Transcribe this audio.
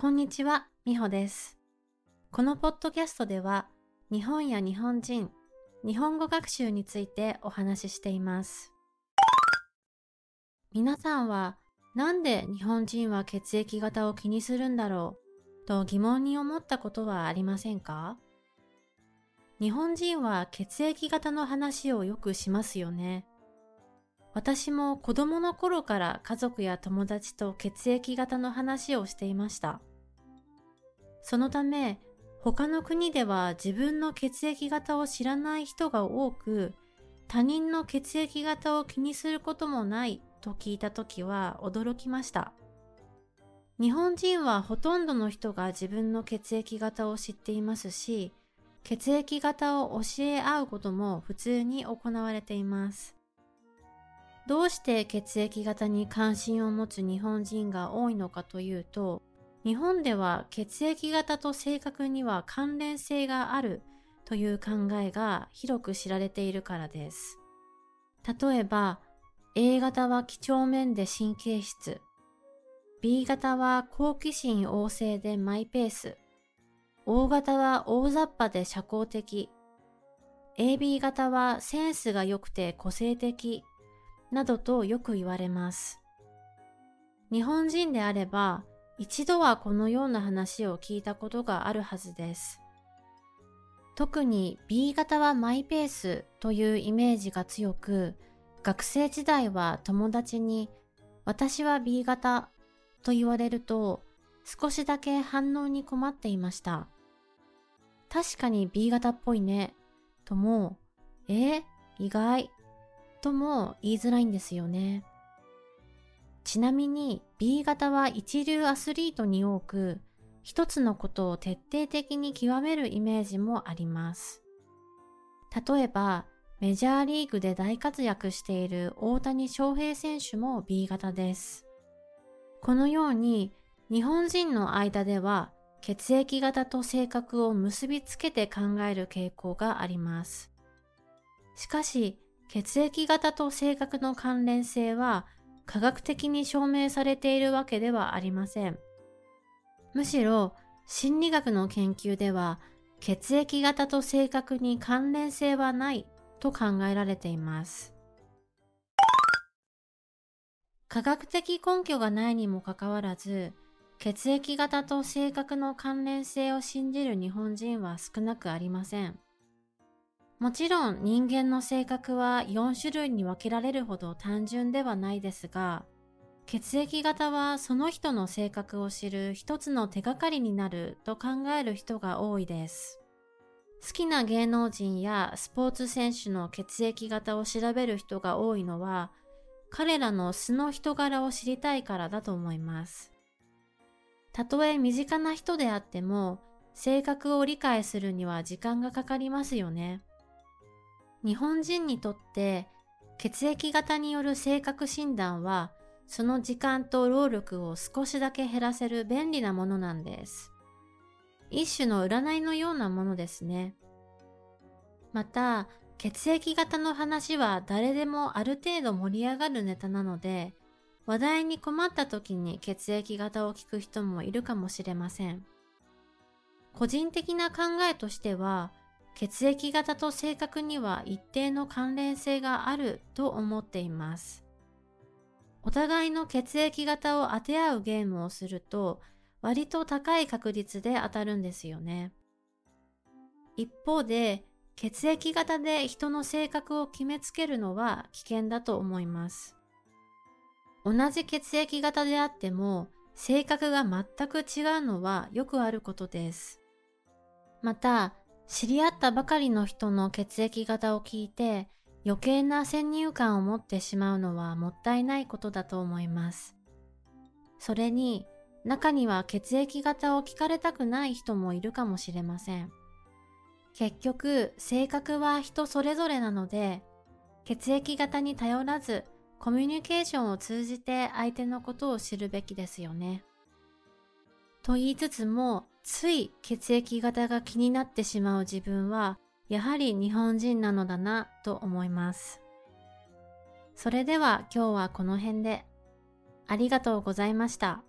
こんにちは、みほです。このポッドキャストでは、日本や日本人、日本語学習についてお話ししています。皆さんは、なんで日本人は血液型を気にするんだろうと疑問に思ったことはありませんか？日本人は血液型の話をよくしますよね。私も子供の頃から家族や友達と血液型の話をしていました。そのため、他の国では自分の血液型を知らない人が多く、他人の血液型を気にすることもないと聞いた時は驚きました。日本人はほとんどの人が自分の血液型を知っていますし、血液型を教え合うことも普通に行われています。どうして血液型に関心を持つ日本人が多いのかというと、日本では血液型と性格には関連性があるという考えが広く知られているからです。例えば、A 型は几帳面で神経質、B 型は好奇心旺盛でマイペース、O 型は大雑把で社交的、AB 型はセンスが良くて個性的、などとよく言われます。日本人であれば一度はこのような話を聞いたことがあるはずです。特に B 型はマイペースというイメージが強く、学生時代は友達に私は B 型と言われると少しだけ反応に困っていました。確かに B 型っぽいねとも、え意外とも言いづらいんですよね。ちなみに B 型は一流アスリートに多く、一つのことを徹底的に極めるイメージもあります。例えば、メジャーリーグで大活躍している大谷翔平選手も B 型です。このように日本人の間では血液型と性格を結びつけて考える傾向があります。しかし、血液型と性格の関連性は科学的に証明されているわけではありません。むしろ心理学の研究では血液型と性格に関連性はないと考えられています。科学的根拠がないにもかかわらず、血液型と性格の関連性を信じる日本人は少なくありません。もちろん人間の性格は4種類に分けられるほど単純ではないですが、血液型はその人の性格を知る一つの手がかりになると考える人が多いです。好きな芸能人やスポーツ選手の血液型を調べる人が多いのは、彼らの素の人柄を知りたいからだと思います。たとえ身近な人であっても、性格を理解するには時間がかかりますよね。日本人にとって血液型による性格診断はその時間と労力を少しだけ減らせる便利なものなんです。一種の占いのようなものですね。また、血液型の話は誰でもある程度盛り上がるネタなので、話題に困った時に血液型を聞く人もいるかもしれません。個人的な考えとしては、血液型と性格には一定の関連性があると思っています。お互いの血液型を当て合うゲームをすると割と高い確率で当たるんですよね。一方で血液型で人の性格を決めつけるのは危険だと思います。同じ血液型であっても性格が全く違うのはよくあることです。また、知り合ったばかりの人の血液型を聞いて余計な先入観を持ってしまうのはもったいないことだと思います。それに中には血液型を聞かれたくない人もいるかもしれません。結局性格は人それぞれなので血液型に頼らずコミュニケーションを通じて相手のことを知るべきですよね。と言いつつもつい血液型が気になってしまう自分はやはり日本人なのだなと思います。それでは今日はこの辺でありがとうございました。